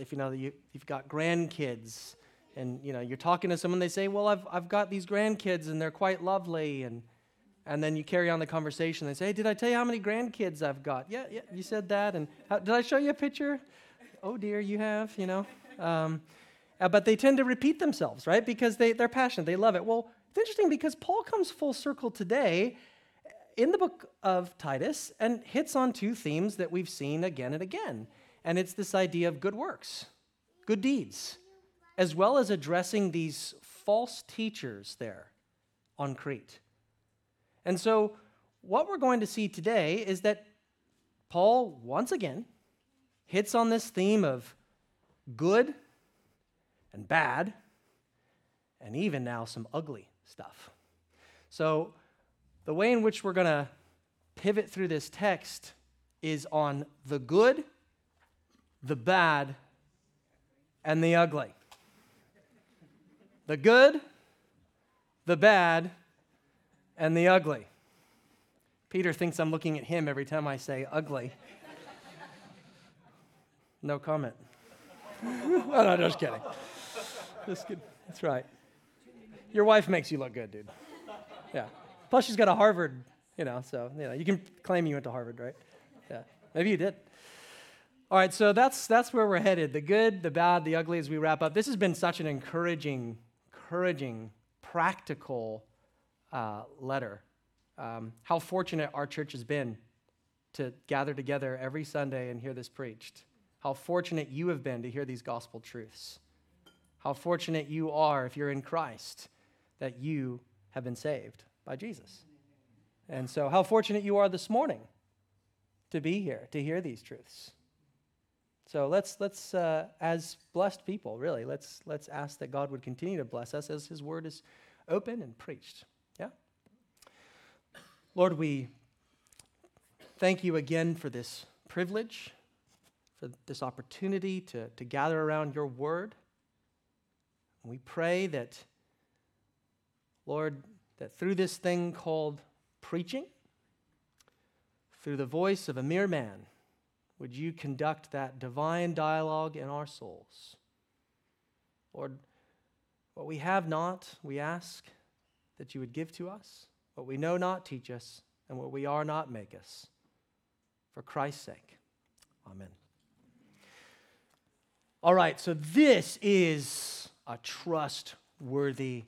if you know you, you've got grandkids and you know you're talking to someone they say well I've, I've got these grandkids and they're quite lovely and and then you carry on the conversation. They say hey, did i tell you how many grandkids i've got? Yeah yeah you said that and how, did i show you a picture? Oh dear you have you know. Um, uh, but they tend to repeat themselves right? Because they, they're passionate they love it. Well it's interesting because paul comes full circle today in the book of titus and hits on two themes that we've seen again and again and it's this idea of good works good deeds as well as addressing these false teachers there on Crete. And so, what we're going to see today is that Paul, once again, hits on this theme of good and bad, and even now some ugly stuff. So, the way in which we're going to pivot through this text is on the good, the bad, and the ugly the good, the bad, and the ugly. Peter thinks I'm looking at him every time I say ugly. No comment. oh, no, just kidding. Just kidding. That's right. Your wife makes you look good, dude. Yeah. Plus, she's got a Harvard, you know, so you know you can claim you went to Harvard, right? Yeah. Maybe you did. All right, so that's that's where we're headed. The good, the bad, the ugly as we wrap up. This has been such an encouraging encouraging, practical uh, letter. Um, how fortunate our church has been to gather together every Sunday and hear this preached. How fortunate you have been to hear these gospel truths. How fortunate you are, if you're in Christ, that you have been saved by Jesus. And so, how fortunate you are this morning to be here, to hear these truths. So let's, let's uh, as blessed people, really, let's, let's ask that God would continue to bless us as His word is open and preached. Yeah? Lord, we thank you again for this privilege, for this opportunity to, to gather around your word. And we pray that, Lord, that through this thing called preaching, through the voice of a mere man, would you conduct that divine dialogue in our souls? Lord, what we have not, we ask that you would give to us. What we know not, teach us. And what we are not, make us. For Christ's sake. Amen. All right, so this is a trustworthy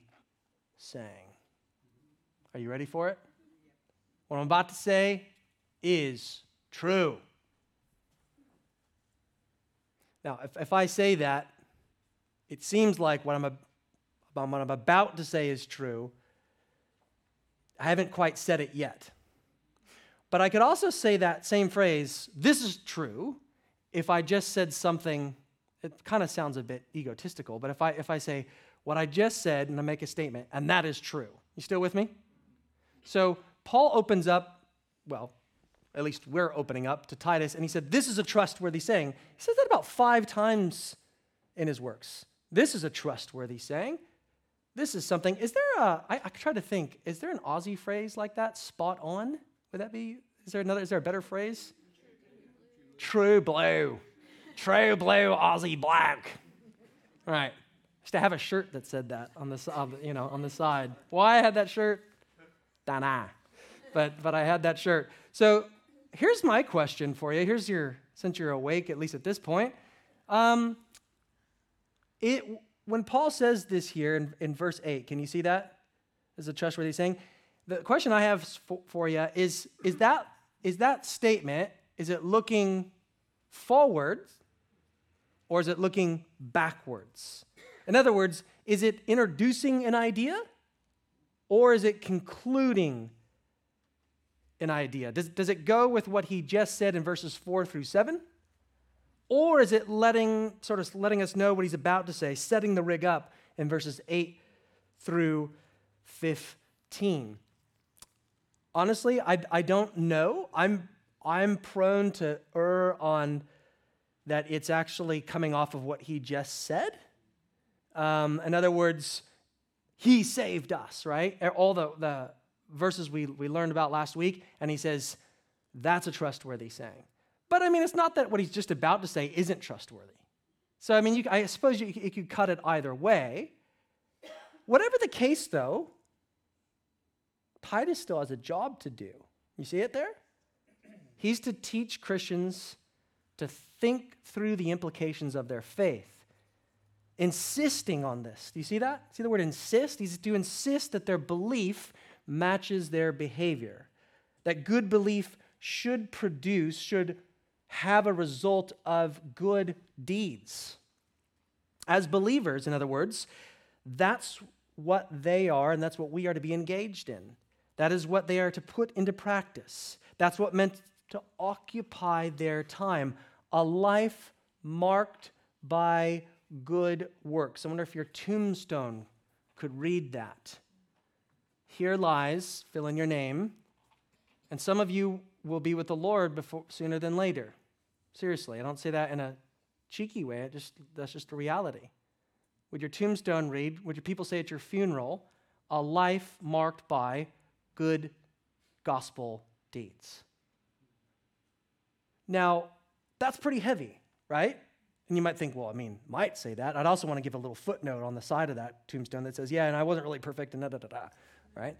saying. Are you ready for it? What I'm about to say is true. Now, if, if I say that, it seems like what I'm, what I'm about to say is true. I haven't quite said it yet. But I could also say that same phrase, this is true, if I just said something, it kind of sounds a bit egotistical, but if I, if I say, what I just said, and I make a statement, and that is true. You still with me? So Paul opens up, well, at least we're opening up to Titus, and he said, This is a trustworthy saying. He says that about five times in his works. This is a trustworthy saying. This is something. Is there a, I, I try to think, is there an Aussie phrase like that? Spot on? Would that be, is there another, is there a better phrase? True blue. True blue Aussie black. All right. I used to have a shirt that said that on the, you know, on the side. Why I had that shirt? Dana. But, but I had that shirt. So here's my question for you. Here's your, since you're awake, at least at this point. Um, it, when Paul says this here in, in verse 8, can you see that? Is a trustworthy saying? The question I have for, for you is, is that, is that statement, is it looking forward or is it looking backwards? In other words, is it introducing an idea or is it concluding an idea? Does, does it go with what he just said in verses 4 through 7? Or is it letting, sort of letting us know what he's about to say, setting the rig up in verses 8 through 15? Honestly, I, I don't know. I'm, I'm prone to err on that it's actually coming off of what he just said. Um, in other words, he saved us, right? All the, the verses we, we learned about last week, and he says, that's a trustworthy saying. But I mean, it's not that what he's just about to say isn't trustworthy. So, I mean, you, I suppose you, you could cut it either way. Whatever the case, though, Titus still has a job to do. You see it there? He's to teach Christians to think through the implications of their faith, insisting on this. Do you see that? See the word insist? He's to insist that their belief matches their behavior, that good belief should produce, should have a result of good deeds. As believers, in other words, that's what they are, and that's what we are to be engaged in. That is what they are to put into practice. That's what meant to occupy their time. A life marked by good works. I wonder if your tombstone could read that. Here lies, fill in your name, and some of you will be with the Lord before, sooner than later. Seriously, I don't say that in a cheeky way. It just, that's just a reality. Would your tombstone read, would your people say at your funeral, a life marked by good gospel deeds? Now, that's pretty heavy, right? And you might think, well, I mean, might say that. I'd also want to give a little footnote on the side of that tombstone that says, yeah, and I wasn't really perfect and da da da da, right?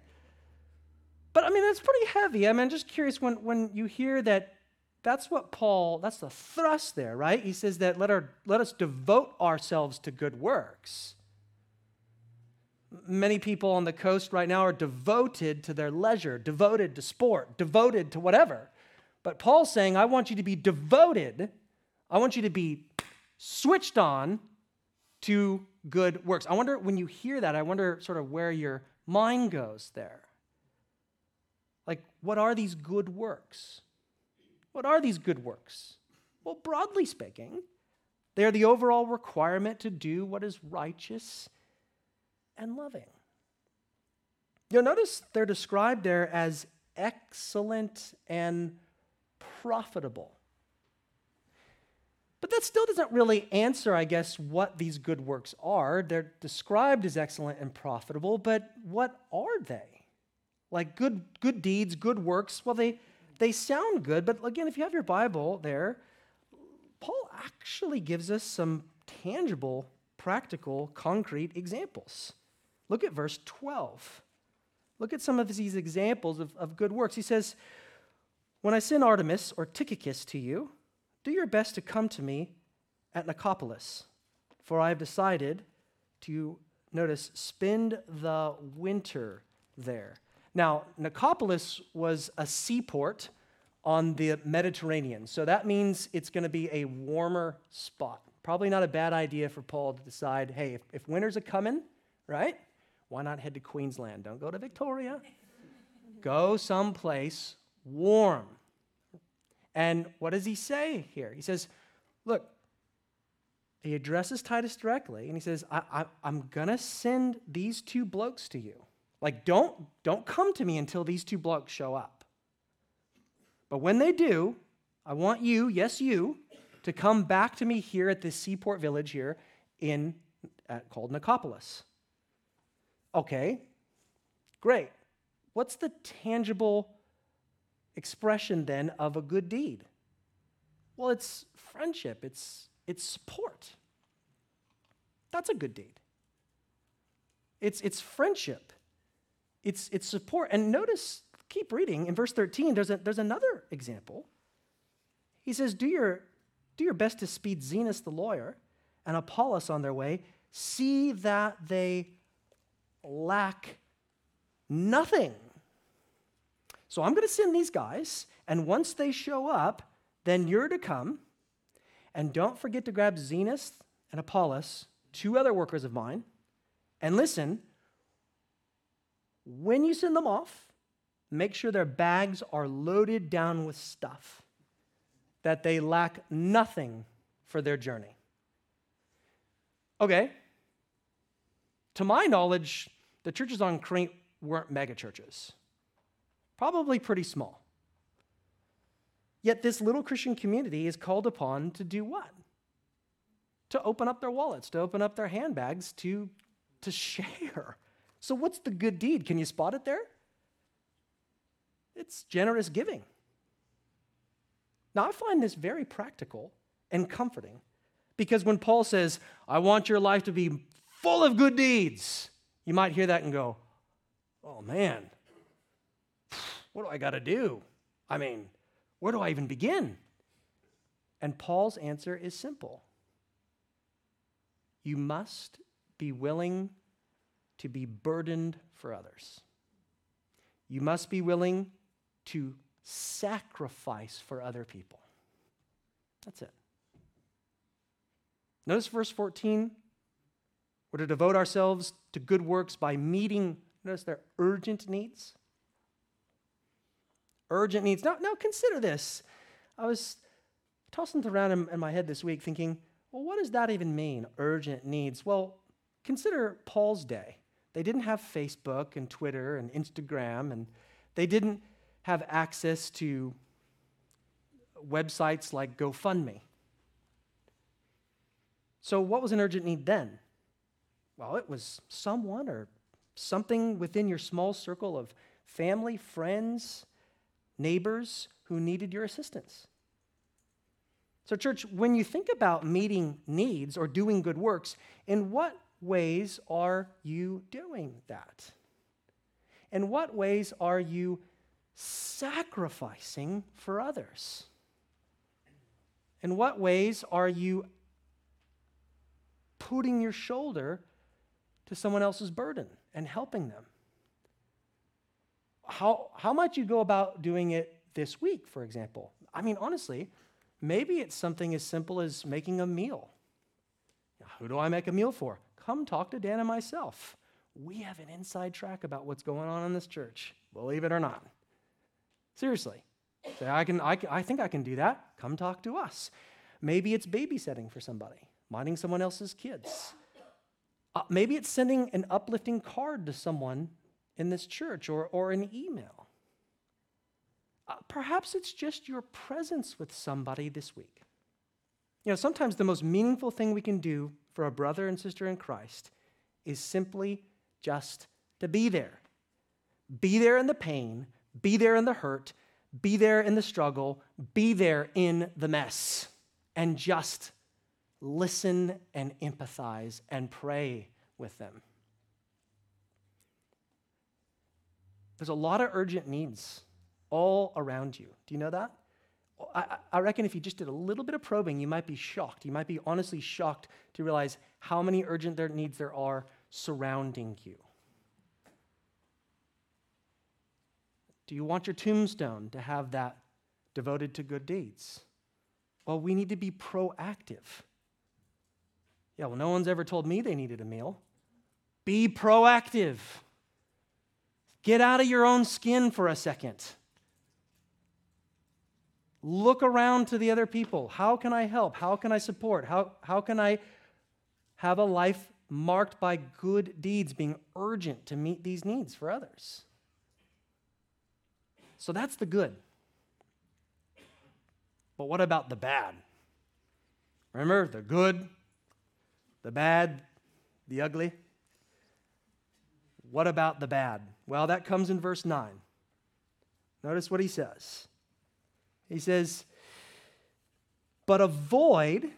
But I mean, that's pretty heavy. I mean, just curious when, when you hear that that's what Paul, that's the thrust there, right? He says that let, our, let us devote ourselves to good works. Many people on the coast right now are devoted to their leisure, devoted to sport, devoted to whatever. But Paul's saying, I want you to be devoted, I want you to be switched on to good works. I wonder when you hear that, I wonder sort of where your mind goes there. Like, what are these good works? What are these good works? Well, broadly speaking, they are the overall requirement to do what is righteous and loving. You'll notice they're described there as excellent and profitable. But that still doesn't really answer, I guess, what these good works are. They're described as excellent and profitable, but what are they? Like good, good deeds, good works, well, they, they sound good, but again, if you have your Bible there, Paul actually gives us some tangible, practical, concrete examples. Look at verse 12. Look at some of these examples of, of good works. He says, when I send Artemas or Tychicus to you, do your best to come to me at Nicopolis, for I have decided to, notice, spend the winter there. Now, Nicopolis was a seaport on the Mediterranean, so that means it's going to be a warmer spot. Probably not a bad idea for Paul to decide hey, if, if winter's a coming, right? Why not head to Queensland? Don't go to Victoria. go someplace warm. And what does he say here? He says, Look, he addresses Titus directly and he says, I, am going to send these two blokes to you. Like, don't, don't come to me until these two blokes show up. But when they do, I want you, yes, you, to come back to me here at this seaport village here in at, called Nicopolis. Okay, great. What's the tangible expression then of a good deed? Well, it's friendship, it's, it's support. That's a good deed. It's, it's friendship, it's, it's support. And notice, keep reading, in verse 13, there's, a, there's another example. He says, do your, do your best to speed Zenas the lawyer and Apollos on their way. See that they lack nothing. So I'm going to send these guys, and once they show up, then you're to come. And don't forget to grab Zenas and Apollos, two other workers of mine. And listen, when you send them off, make sure their bags are loaded down with stuff, that they lack nothing for their journey. Okay. To my knowledge, the churches on Crete weren't mega churches probably pretty small. Yet this little Christian community is called upon to do what? To open up their wallets, to open up their handbags, to, to share. So, what's the good deed? Can you spot it there? It's generous giving. Now, I find this very practical and comforting Because when Paul says, I want your life to be full of good deeds, you might hear that and go, oh man, what do I got to do? I mean, where do I even begin? And Paul's answer is simple you must be willing to be burdened for others. You must be willing to sacrifice for other people. That's it. Notice verse 14. We're to devote ourselves to good works by meeting, notice their urgent needs. Urgent needs. Now, now consider this. I was tossing around in, in my head this week thinking, well, what does that even mean, urgent needs? Well, consider Paul's day. They didn't have Facebook and Twitter and Instagram, and they didn't have access to websites like GoFundMe. So, what was an urgent need then? Well, it was someone or something within your small circle of family, friends, neighbors who needed your assistance. So, church, when you think about meeting needs or doing good works, in what ways are you doing that? In what ways are you sacrificing for others? In what ways are you putting your shoulder to someone else's burden and helping them? How, how might you go about doing it this week, for example? I mean, honestly, Maybe it's something as simple as making a meal. Who do I make a meal for? Come talk to Dan and myself. We have an inside track about what's going on in this church, believe it or not. Seriously. Say, I, can, I, can, I think I can do that. Come talk to us. Maybe it's babysitting for somebody, minding someone else's kids. Uh, maybe it's sending an uplifting card to someone in this church or, or an email. Uh, perhaps it's just your presence with somebody this week. You know, sometimes the most meaningful thing we can do for a brother and sister in Christ is simply just to be there. Be there in the pain, be there in the hurt, be there in the struggle, be there in the mess, and just listen and empathize and pray with them. There's a lot of urgent needs all around you. Do you know that? I, I, reckon if you just did a little bit of probing, you might be shocked. You might be honestly shocked to realize how many urgent there needs there are surrounding you. Do you want your tombstone to have that devoted to good deeds? Well, we need to be proactive. Yeah, well, no one's ever told me they needed a meal. Be proactive. Get out of your own skin for a second. Look around to the other people. How can I help? How can I support? How, how can I have a life marked by good deeds, being urgent to meet these needs for others? So that's the good. But what about the bad? Remember the good, the bad, the ugly? What about the bad? Well, that comes in verse 9. Notice what he says. He says, But avoid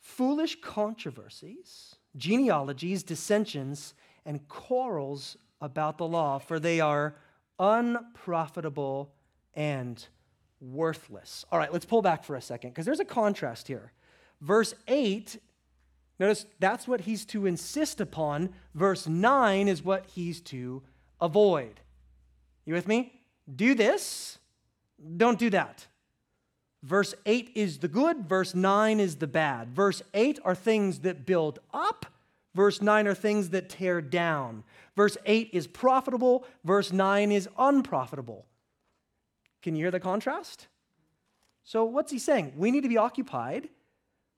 foolish controversies, genealogies, dissensions, and quarrels about the law, for they are unprofitable and worthless. All right, let's pull back for a second because there's a contrast here. Verse 8, notice that's what he's to insist upon. Verse 9 is what he's to avoid. You with me? Do this, don't do that. Verse 8 is the good, verse 9 is the bad. Verse 8 are things that build up, verse 9 are things that tear down. Verse 8 is profitable, verse 9 is unprofitable. Can you hear the contrast? So, what's he saying? We need to be occupied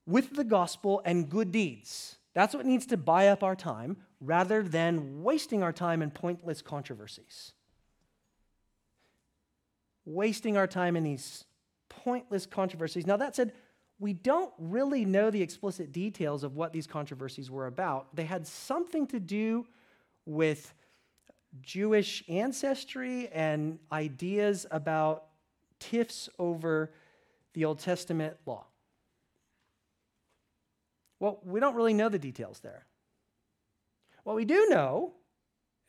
with the gospel and good deeds. That's what needs to buy up our time rather than wasting our time in pointless controversies wasting our time in these pointless controversies. Now, that said, we don't really know the explicit details of what these controversies were about. They had something to do with Jewish ancestry and ideas about tiffs over the Old Testament law. Well, we don't really know the details there. What we do know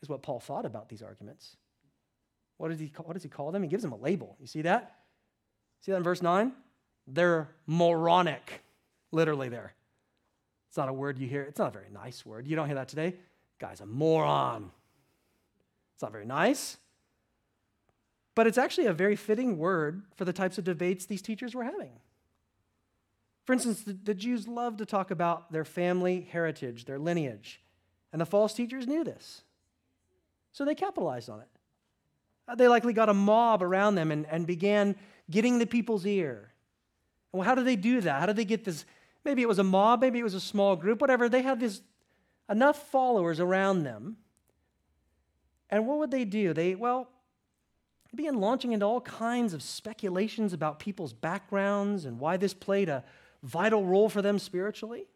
is what Paul thought about these arguments. What does he, what does he call them? He gives them a label. You see that? See that in verse 9? They're moronic, literally, there. It's not a word you hear. It's not a very nice word. You don't hear that today. Guy's a moron. It's not very nice. But it's actually a very fitting word for the types of debates these teachers were having. For instance, the, the Jews loved to talk about their family heritage, their lineage, and the false teachers knew this. So they capitalized on it. Uh, they likely got a mob around them and, and began getting the people's ear. Well, how did they do that? How did they get this? Maybe it was a mob, maybe it was a small group, whatever. They had this enough followers around them. And what would they do? They, well, began launching into all kinds of speculations about people's backgrounds and why this played a vital role for them spiritually.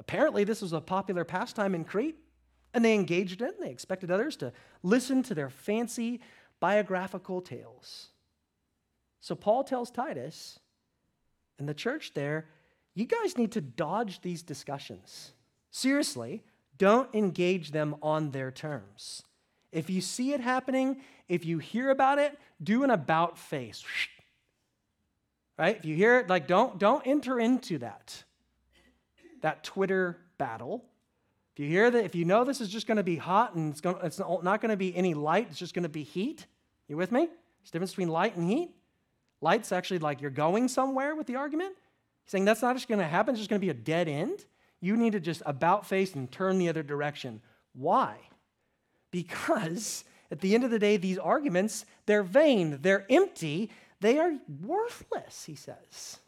Apparently, this was a popular pastime in Crete, and they engaged in it, and they expected others to listen to their fancy biographical tales. So, Paul tells Titus and the church there, you guys need to dodge these discussions. Seriously, don't engage them on their terms. If you see it happening, if you hear about it, do an about face. Right? If you hear it, like don't don't enter into that. That Twitter battle. If you hear that, if you know this is just going to be hot and it's, going, it's not going to be any light, it's just going to be heat. You with me? There's a difference between light and heat. Light's actually like you're going somewhere with the argument. He's saying that's not just going to happen, it's just going to be a dead end. You need to just about face and turn the other direction. Why? Because at the end of the day, these arguments, they're vain, they're empty, they are worthless, he says.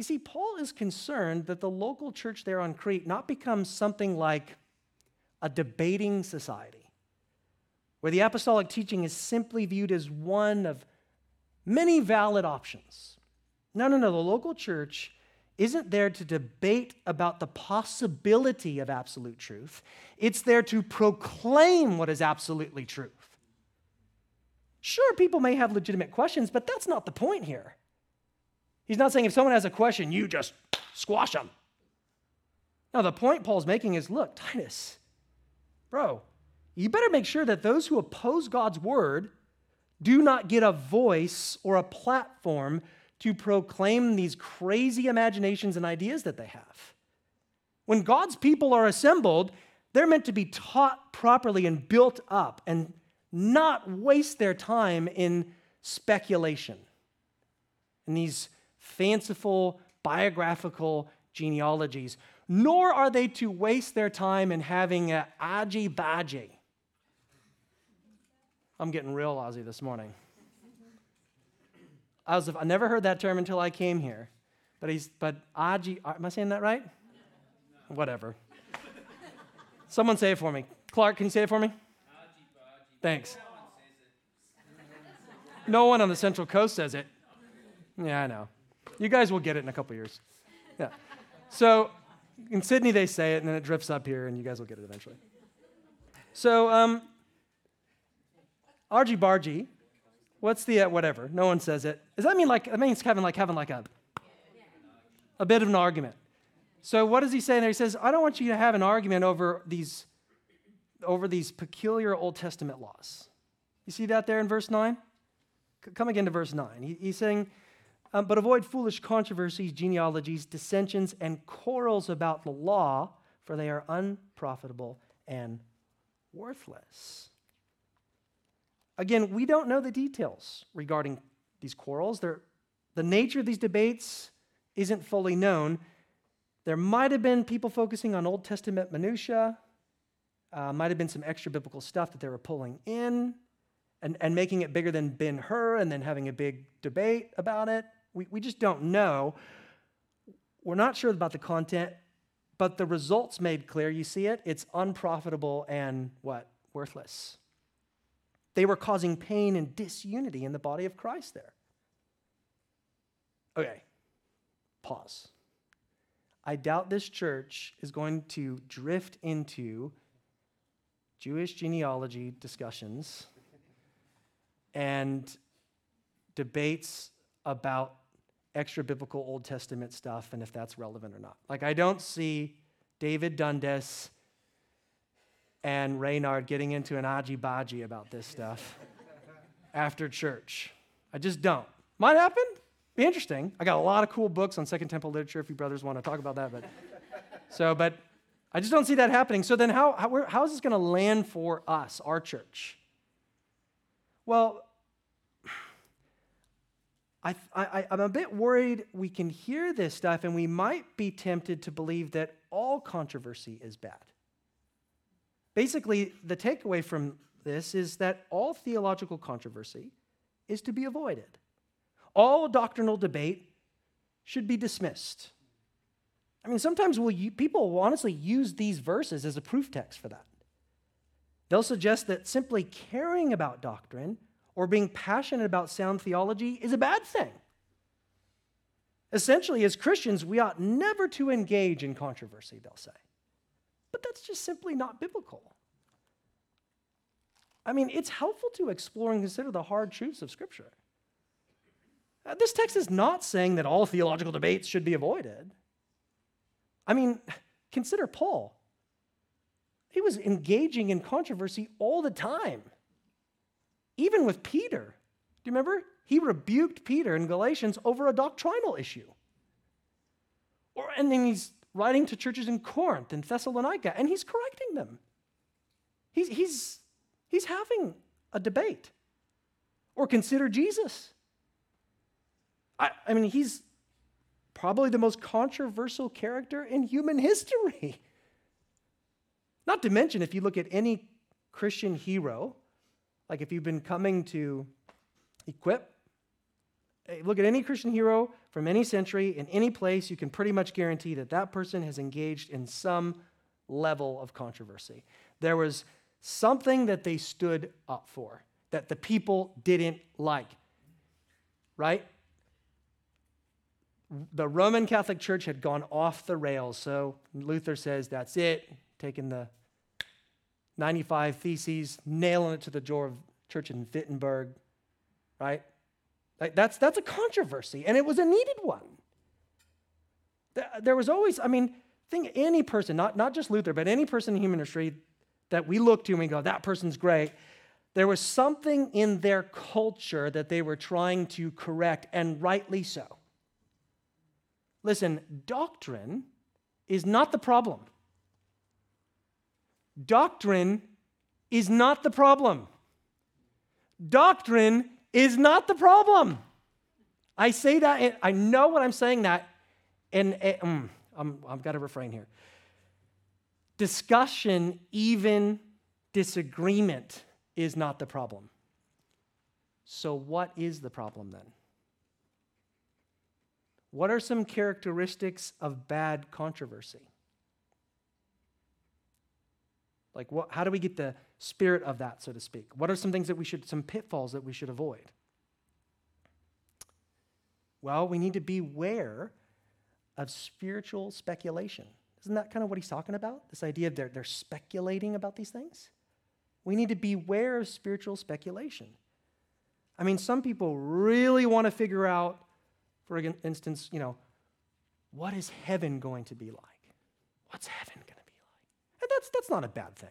You see, Paul is concerned that the local church there on Crete not become something like a debating society, where the apostolic teaching is simply viewed as one of many valid options. No, no, no. The local church isn't there to debate about the possibility of absolute truth, it's there to proclaim what is absolutely truth. Sure, people may have legitimate questions, but that's not the point here. He's not saying if someone has a question, you just squash them. No, the point Paul's making is look, Titus, bro, you better make sure that those who oppose God's word do not get a voice or a platform to proclaim these crazy imaginations and ideas that they have. When God's people are assembled, they're meant to be taught properly and built up and not waste their time in speculation in these fanciful biographical genealogies, nor are they to waste their time in having a aji baji. I'm getting real Aussie this morning. I was I never heard that term until I came here. But he's but Aji am I saying that right? No. Whatever. Someone say it for me. Clark, can you say it for me? Thanks. No one on the Central Coast says it. Yeah, I know. You guys will get it in a couple years. Yeah. So in Sydney they say it, and then it drifts up here, and you guys will get it eventually. So um, Argy Bargy What's the uh, whatever? No one says it. Does that mean like, that means having like, having like a, a bit of an argument. So what does he say there? He says, I don't want you to have an argument over these, over these peculiar Old Testament laws. You see that there in verse 9? Come again to verse 9. He, he's saying, um, but avoid foolish controversies, genealogies, dissensions, and quarrels about the law, for they are unprofitable and worthless. Again, we don't know the details regarding these quarrels. They're, the nature of these debates isn't fully known. There might have been people focusing on Old Testament minutiae, uh, might have been some extra biblical stuff that they were pulling in and, and making it bigger than Ben Hur and then having a big debate about it. We, we just don't know. We're not sure about the content, but the results made clear. You see it? It's unprofitable and what? Worthless. They were causing pain and disunity in the body of Christ there. Okay, pause. I doubt this church is going to drift into Jewish genealogy discussions and debates about extra biblical Old Testament stuff and if that's relevant or not. Like, I don't see David Dundas and Reynard getting into an aji about this stuff after church. I just don't. Might happen. Be interesting. I got a lot of cool books on Second Temple literature if you brothers want to talk about that. But so, but I just don't see that happening. So then, how, how, how is this going to land for us, our church? Well, I, I, I'm a bit worried we can hear this stuff and we might be tempted to believe that all controversy is bad. Basically, the takeaway from this is that all theological controversy is to be avoided. All doctrinal debate should be dismissed. I mean, sometimes we'll, people will honestly use these verses as a proof text for that. They'll suggest that simply caring about doctrine or being passionate about sound theology is a bad thing. Essentially, as Christians, we ought never to engage in controversy, they'll say. But that's just simply not biblical. I mean, it's helpful to explore and consider the hard truths of Scripture. Uh, this text is not saying that all theological debates should be avoided. I mean, consider Paul. He was engaging in controversy all the time, even with Peter. Do you remember? He rebuked Peter in Galatians over a doctrinal issue. Or, and then he's writing to churches in Corinth and Thessalonica, and he's correcting them. He's, he's, he's having a debate. Or consider Jesus. I, I mean, he's probably the most controversial character in human history. Not to mention, if you look at any Christian hero, like if you've been coming to Equip, eh, look at any Christian hero from any century in any place, you can pretty much guarantee that that person has engaged in some level of controversy. There was something that they stood up for that the people didn't like, right? the Roman Catholic Church had gone off the rails. So Luther says, that's it, taking the 95 Theses, nailing it to the door of church in Wittenberg, right? Like that's, that's a controversy, and it was a needed one. There was always, I mean, think any person, not, not just Luther, but any person in human history that we look to and we go, that person's great. There was something in their culture that they were trying to correct, and rightly so. Listen, doctrine is not the problem. Doctrine is not the problem. Doctrine is not the problem. I say that, I know what I'm saying that, and um, I'm, I've got to refrain here. Discussion, even disagreement, is not the problem. So, what is the problem then? What are some characteristics of bad controversy? Like, what, how do we get the spirit of that, so to speak? What are some things that we should, some pitfalls that we should avoid? Well, we need to beware of spiritual speculation. Isn't that kind of what he's talking about? This idea of they're, they're speculating about these things? We need to beware of spiritual speculation. I mean, some people really want to figure out for instance, you know, what is heaven going to be like? What's heaven going to be like? And that's, that's not a bad thing.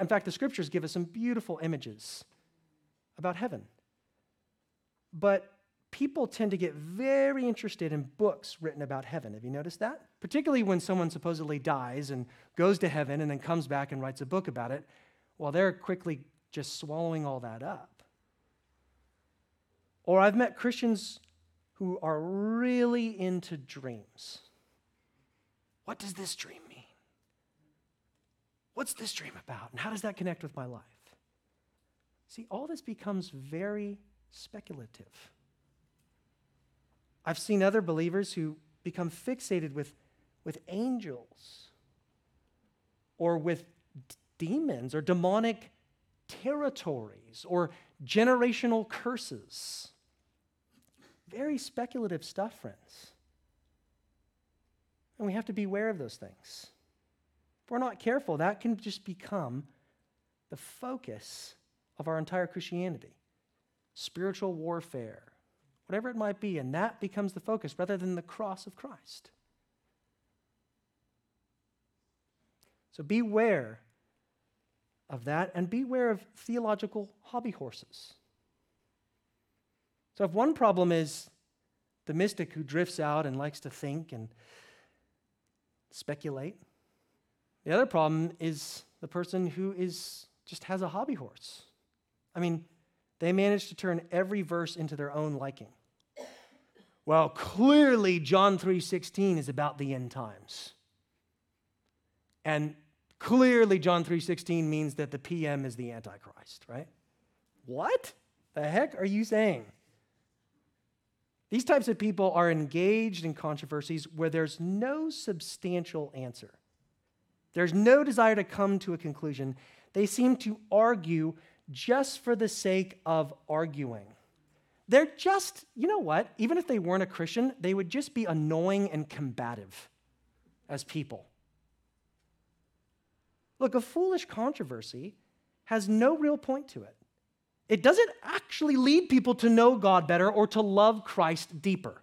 In fact, the scriptures give us some beautiful images about heaven. But people tend to get very interested in books written about heaven. Have you noticed that? Particularly when someone supposedly dies and goes to heaven and then comes back and writes a book about it. Well, they're quickly just swallowing all that up. Or I've met Christians who are really into dreams. What does this dream? What's this dream about? And how does that connect with my life? See, all this becomes very speculative. I've seen other believers who become fixated with, with angels or with d- demons or demonic territories or generational curses. Very speculative stuff, friends. And we have to beware of those things. We're not careful, that can just become the focus of our entire Christianity spiritual warfare, whatever it might be, and that becomes the focus rather than the cross of Christ. So beware of that and beware of theological hobby horses. So, if one problem is the mystic who drifts out and likes to think and speculate, the other problem is the person who is just has a hobby horse. I mean, they manage to turn every verse into their own liking. Well, clearly John 3:16 is about the end times. And clearly John 3:16 means that the PM is the antichrist, right? What the heck are you saying? These types of people are engaged in controversies where there's no substantial answer. There's no desire to come to a conclusion. They seem to argue just for the sake of arguing. They're just, you know what? Even if they weren't a Christian, they would just be annoying and combative as people. Look, a foolish controversy has no real point to it. It doesn't actually lead people to know God better or to love Christ deeper.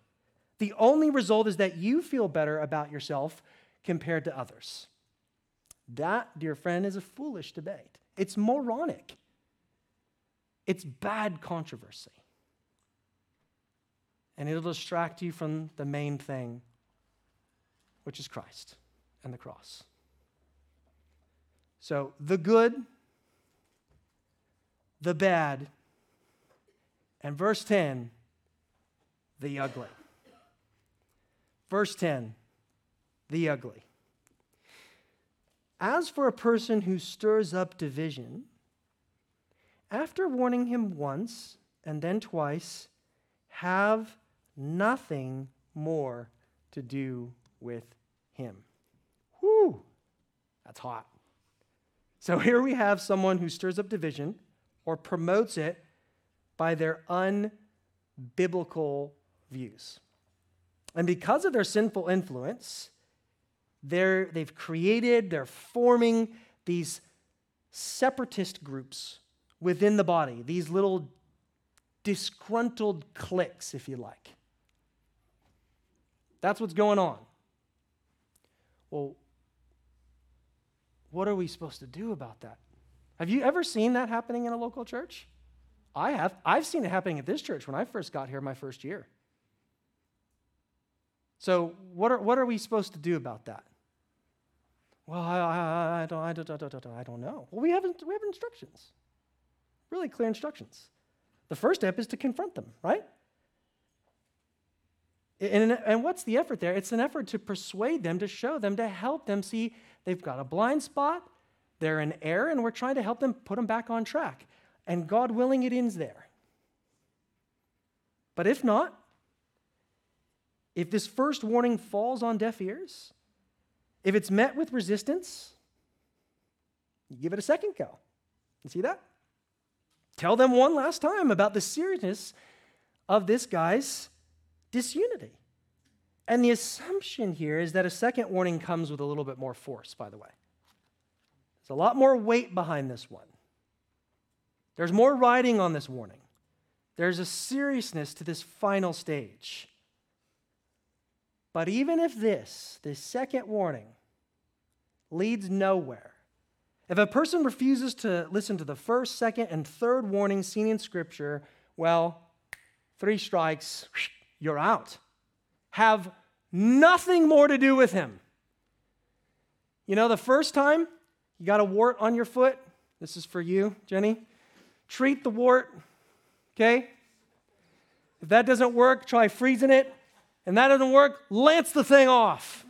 The only result is that you feel better about yourself compared to others. That, dear friend, is a foolish debate. It's moronic. It's bad controversy. And it'll distract you from the main thing, which is Christ and the cross. So, the good the bad, and verse 10, the ugly. Verse 10, the ugly. As for a person who stirs up division, after warning him once and then twice, have nothing more to do with him. Whew, that's hot. So here we have someone who stirs up division or promotes it by their unbiblical views. And because of their sinful influence, they're, they've created, they're forming these separatist groups within the body, these little disgruntled cliques, if you like. That's what's going on. Well, what are we supposed to do about that? Have you ever seen that happening in a local church? I have. I've seen it happening at this church when I first got here my first year. So, what are, what are we supposed to do about that? Well, I, I, I, don't, I, don't, I, don't, know. Well, we have, we have instructions, really clear instructions. The first step is to confront them, right? And, and what's the effort there? It's an effort to persuade them, to show them, to help them see they've got a blind spot, they're in error, and we're trying to help them put them back on track. And God willing, it ends there. But if not, if this first warning falls on deaf ears, if it's met with resistance, you give it a second go. You see that? Tell them one last time about the seriousness of this guy's disunity. And the assumption here is that a second warning comes with a little bit more force, by the way. There's a lot more weight behind this one. There's more riding on this warning. There's a seriousness to this final stage. But even if this, this second warning, leads nowhere, if a person refuses to listen to the first, second, and third warning seen in Scripture, well, three strikes, you're out. Have nothing more to do with him. You know, the first time you got a wart on your foot? This is for you, Jenny. Treat the wart, okay? If that doesn't work, try freezing it. And that doesn't work, lance the thing off.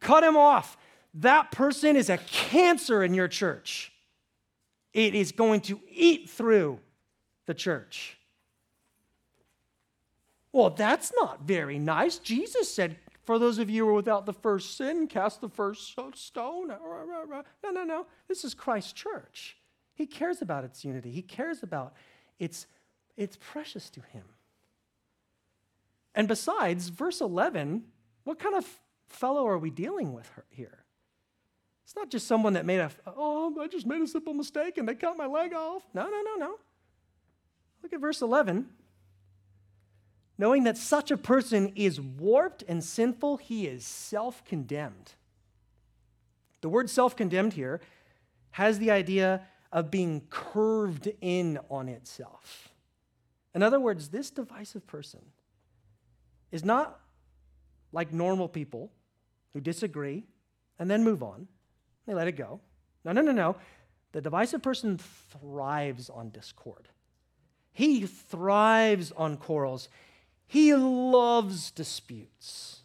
Cut him off. That person is a cancer in your church. It is going to eat through the church. Well, that's not very nice. Jesus said, for those of you who are without the first sin, cast the first stone. No, no, no. This is Christ's church. He cares about its unity, He cares about its, it's precious to Him. And besides, verse 11, what kind of fellow are we dealing with here? It's not just someone that made a, oh, I just made a simple mistake and they cut my leg off. No, no, no, no. Look at verse 11. knowing that such a person is warped and sinful, he is self condemned. The word self condemned here has the idea of being curved in on itself. In other words, this divisive person is not like normal people who disagree and then move on. They let it go. No, no, no, no. The divisive person thrives on discord. He thrives on quarrels. He loves disputes.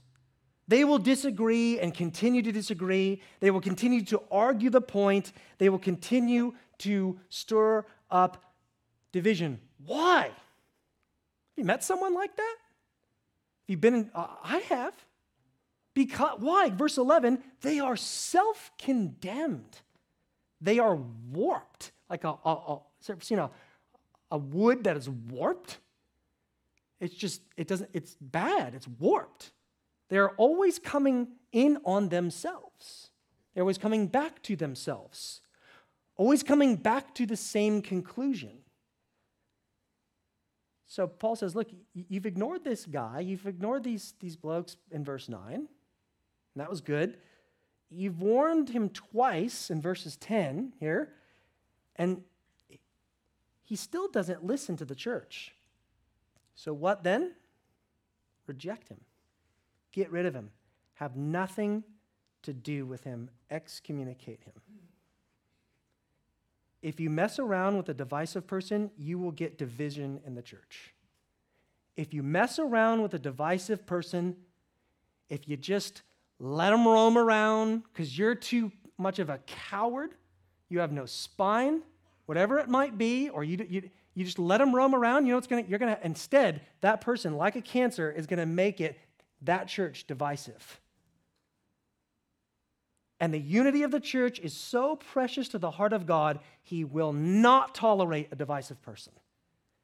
They will disagree and continue to disagree. They will continue to argue the point. They will continue to stir up division. Why? Have you met someone like that? Have you been in? Uh, I have. Because why? Verse 11, they are self-condemned. They are warped. Like a, a, a seen a, a wood that is warped? It's just, it doesn't, it's bad, it's warped. They're always coming in on themselves. They're always coming back to themselves, always coming back to the same conclusion. So Paul says, Look, you've ignored this guy, you've ignored these, these blokes in verse 9, and that was good. You've warned him twice in verses 10 here, and he still doesn't listen to the church. So, what then? Reject him, get rid of him, have nothing to do with him, excommunicate him. If you mess around with a divisive person, you will get division in the church. If you mess around with a divisive person, if you just let them roam around because you're too much of a coward, you have no spine, whatever it might be, or you, you, you just let them roam around, you know what's going to, you're to, instead, that person, like a cancer, is to make it, that church, divisive. And the unity of the church is so precious to the heart of God, he will not tolerate a divisive person.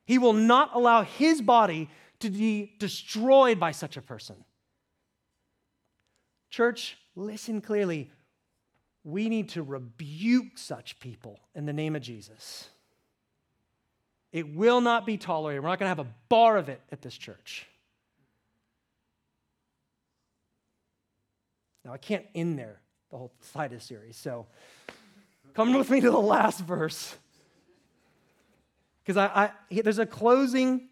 He will not allow his body to be destroyed by such a person. Church, listen clearly. We need to rebuke such people in the name of Jesus. It will not be tolerated. We're not going to have a bar of it at this church. Now, I can't end there the whole Titus series, so come with me to the last verse. Because I, I, there's a closing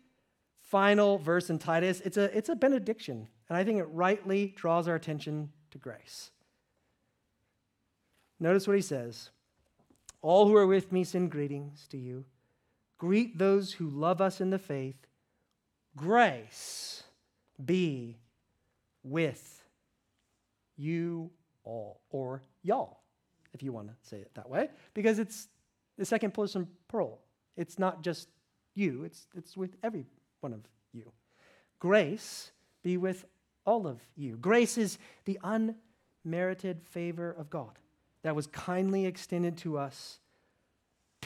final verse in Titus. It's a, it's a benediction, and I think it rightly draws our attention to grace. Notice what he says All who are with me send greetings to you. Greet those who love us in the faith. Grace be with you all, or y'all, if you want to say it that way, because it's the second person plural. It's not just you, it's, it's with every one of you. Grace be with all of you. Grace is the unmerited favor of God that was kindly extended to us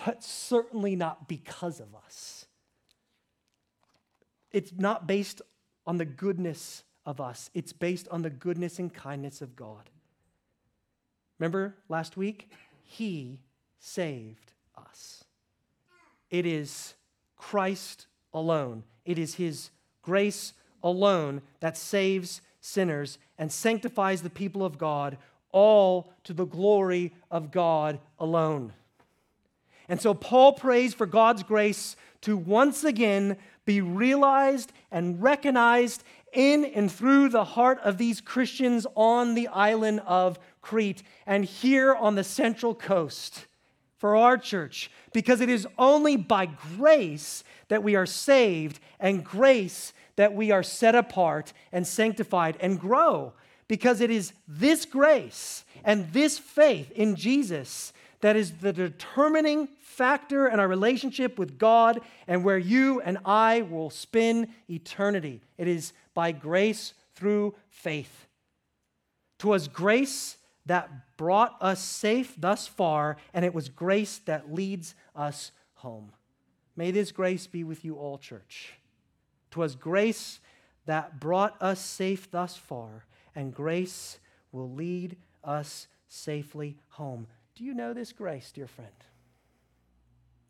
but certainly not because of us. It's not based on the goodness of us, it's based on the goodness and kindness of God. Remember last week? He saved us. It is Christ alone, it is His grace alone that saves sinners and sanctifies the people of God, all to the glory of God alone. And so Paul prays for God's grace to once again be realized and recognized in and through the heart of these Christians on the island of Crete and here on the central coast for our church, because it is only by grace that we are saved and grace that we are set apart and sanctified and grow. Because it is this grace and this faith in Jesus that is the determining factor in our relationship with God and where you and I will spend eternity. It is by grace through faith. Twas grace that brought us safe thus far, and it was grace that leads us home. May this grace be with you all, church. Twas grace that brought us safe thus far, and grace will lead us safely home. Do you know this grace, dear friend?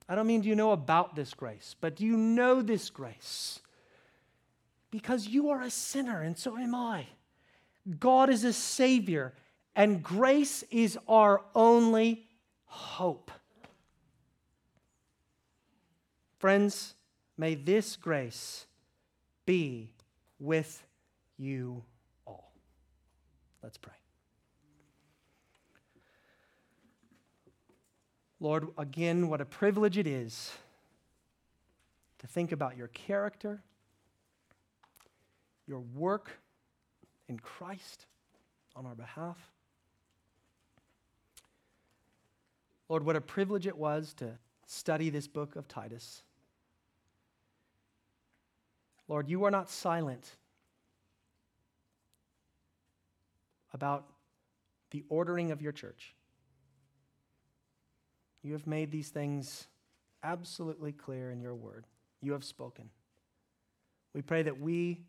I don't mean do you know about this grace, but do you know this grace? because you are a sinner and so am I. God is a Savior, and grace is our only hope. Friends, may this grace be with you all. Let's pray. Lord, again, what a privilege it is to think about your character, your work in Christ on our behalf. Lord, what a privilege it was to study this book of Titus. Lord, you are not silent about the ordering of your church. You have made these things absolutely clear in your word. You have spoken. We pray that we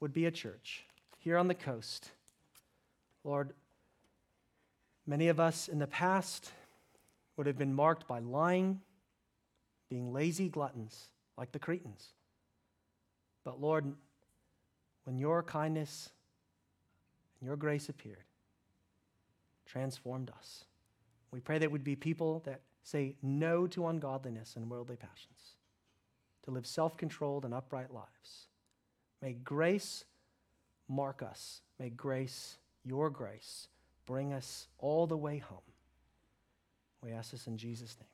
would be a church here on the coast. Lord, many of us in the past would have been marked by lying, being lazy gluttons like the Cretans. But Lord, when your kindness and your grace appeared, transformed us. We pray that we'd be people that say no to ungodliness and worldly passions, to live self controlled and upright lives. May grace mark us. May grace, your grace, bring us all the way home. We ask this in Jesus' name.